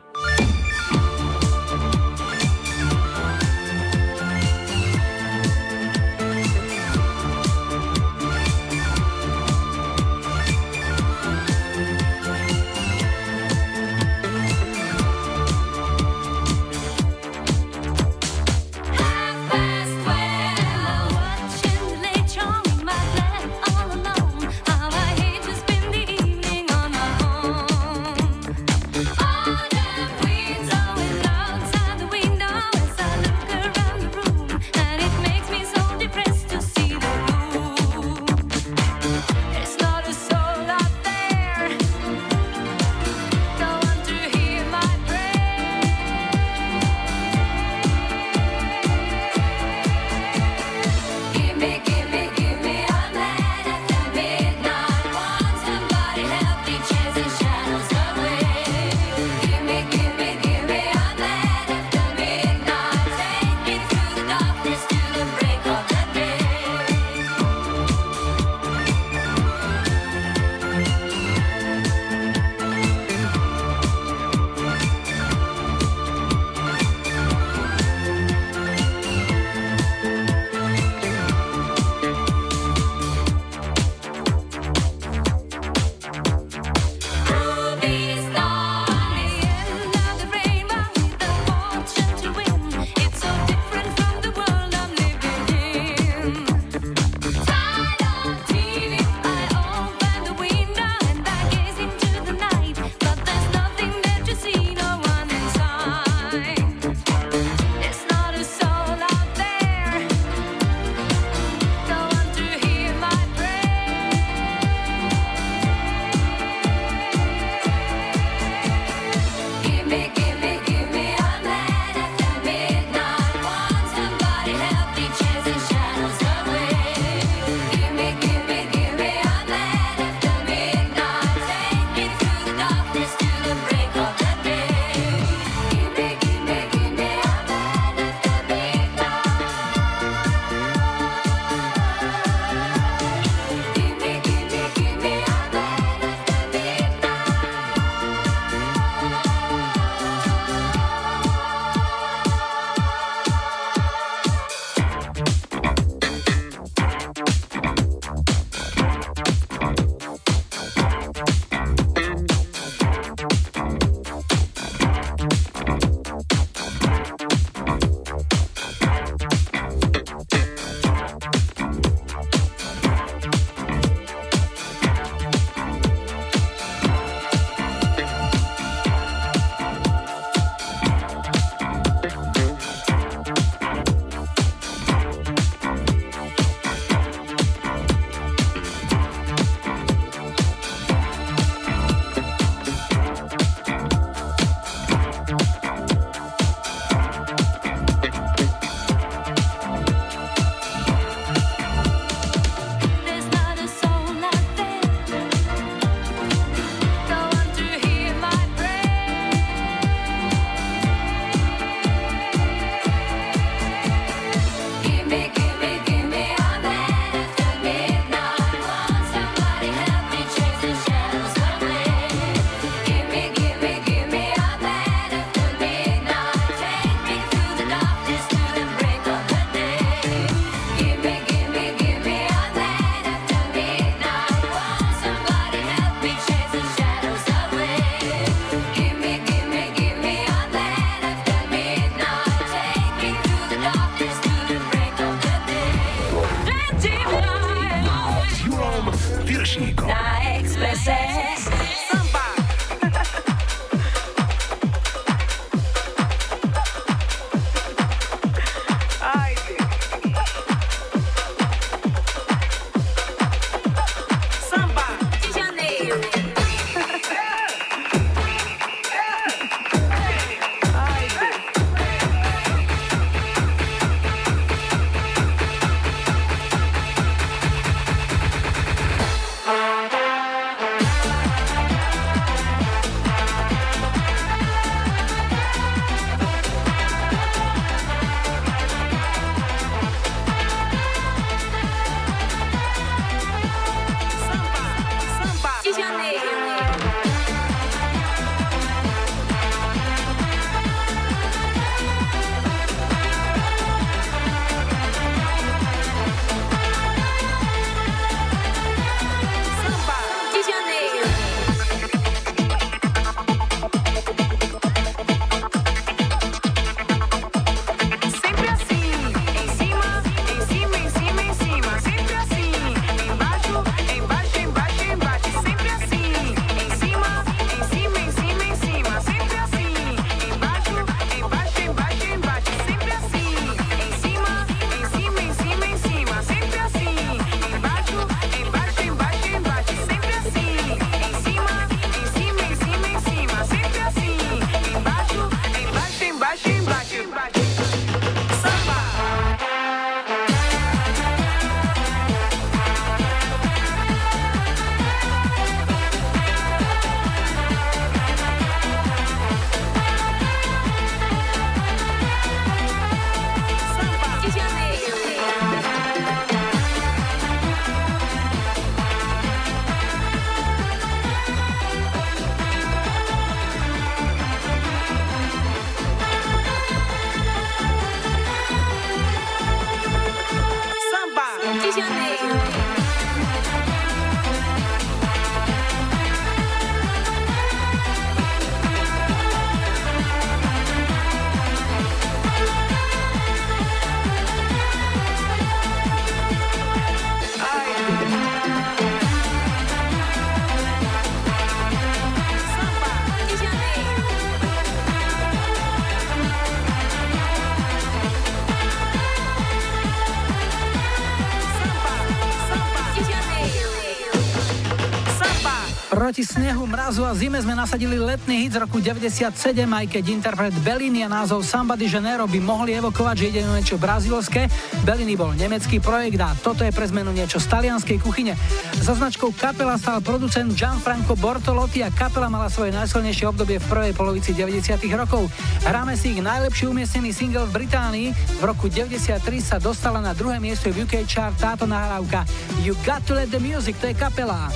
Proti snehu, mrazu a zime sme nasadili letný hit z roku 97, aj keď interpret Bellini a názov Samba de Janeiro by mohli evokovať, že ide o niečo brazílske. Bellini bol nemecký projekt a toto je pre zmenu niečo z talianskej kuchyne. Za značkou kapela stal producent Gianfranco Bortolotti a kapela mala svoje najsilnejšie obdobie v prvej polovici 90 rokov. Hráme si ich najlepší umiestnený single v Británii. V roku 93 sa dostala na druhé miesto v UK chart táto nahrávka You Got to Let the Music, to je kapela.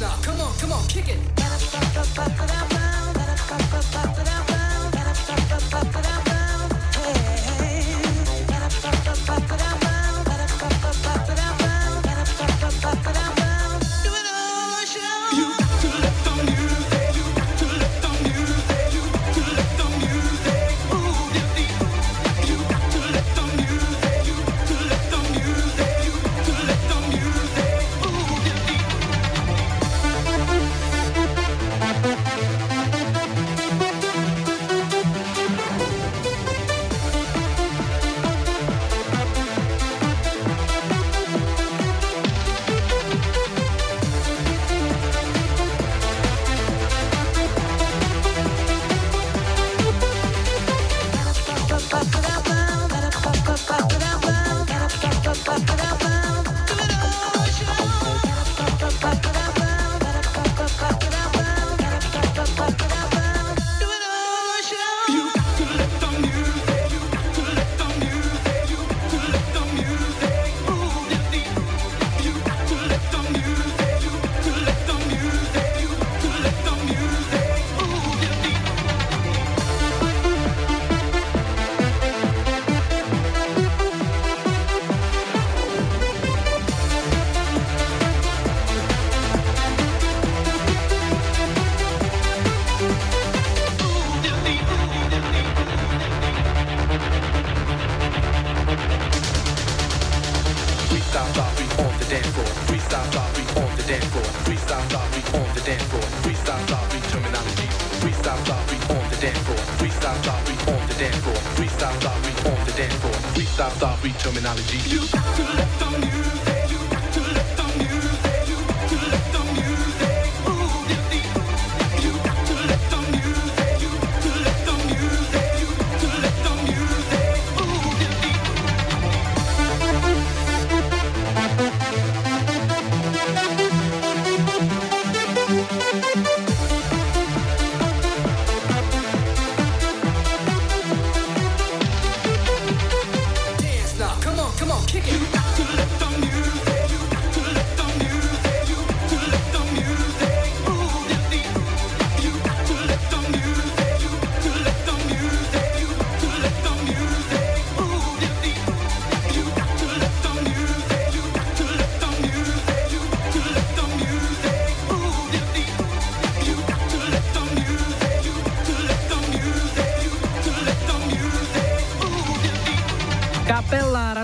Now, come on, come on, kick it.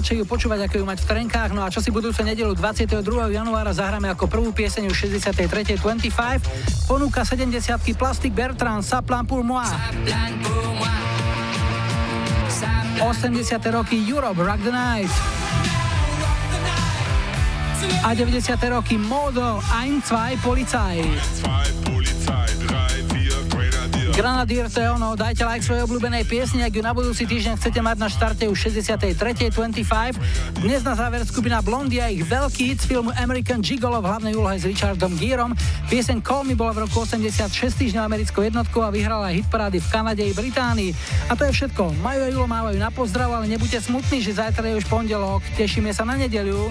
Radšej ju počúvať, ako ju mať v trenkách. No a čo si budúce nedelu 22. januára zahráme ako prvú pieseň už 63. 25. Ponúka 70 Plastic Bertrand, Saplan pour moi. 80. roky Europe, Rock the Night. A 90. roky Modo, Ein, zwei, Polizei. Granadier to dajte like svojej obľúbenej piesni, ak ju na budúci týždeň chcete mať na štarte už 63.25. Dnes na záver skupina Blondie a ich veľký hit z filmu American Gigolo v hlavnej úlohe s Richardom Gearom. Pieseň Call Me bola v roku 86 týždňov americkou jednotkou a vyhrala hit parády v Kanade i Británii. A to je všetko. Majú a Julo mávajú na pozdrav, ale nebuďte smutní, že zajtra je už pondelok. Tešíme sa na nedeľu.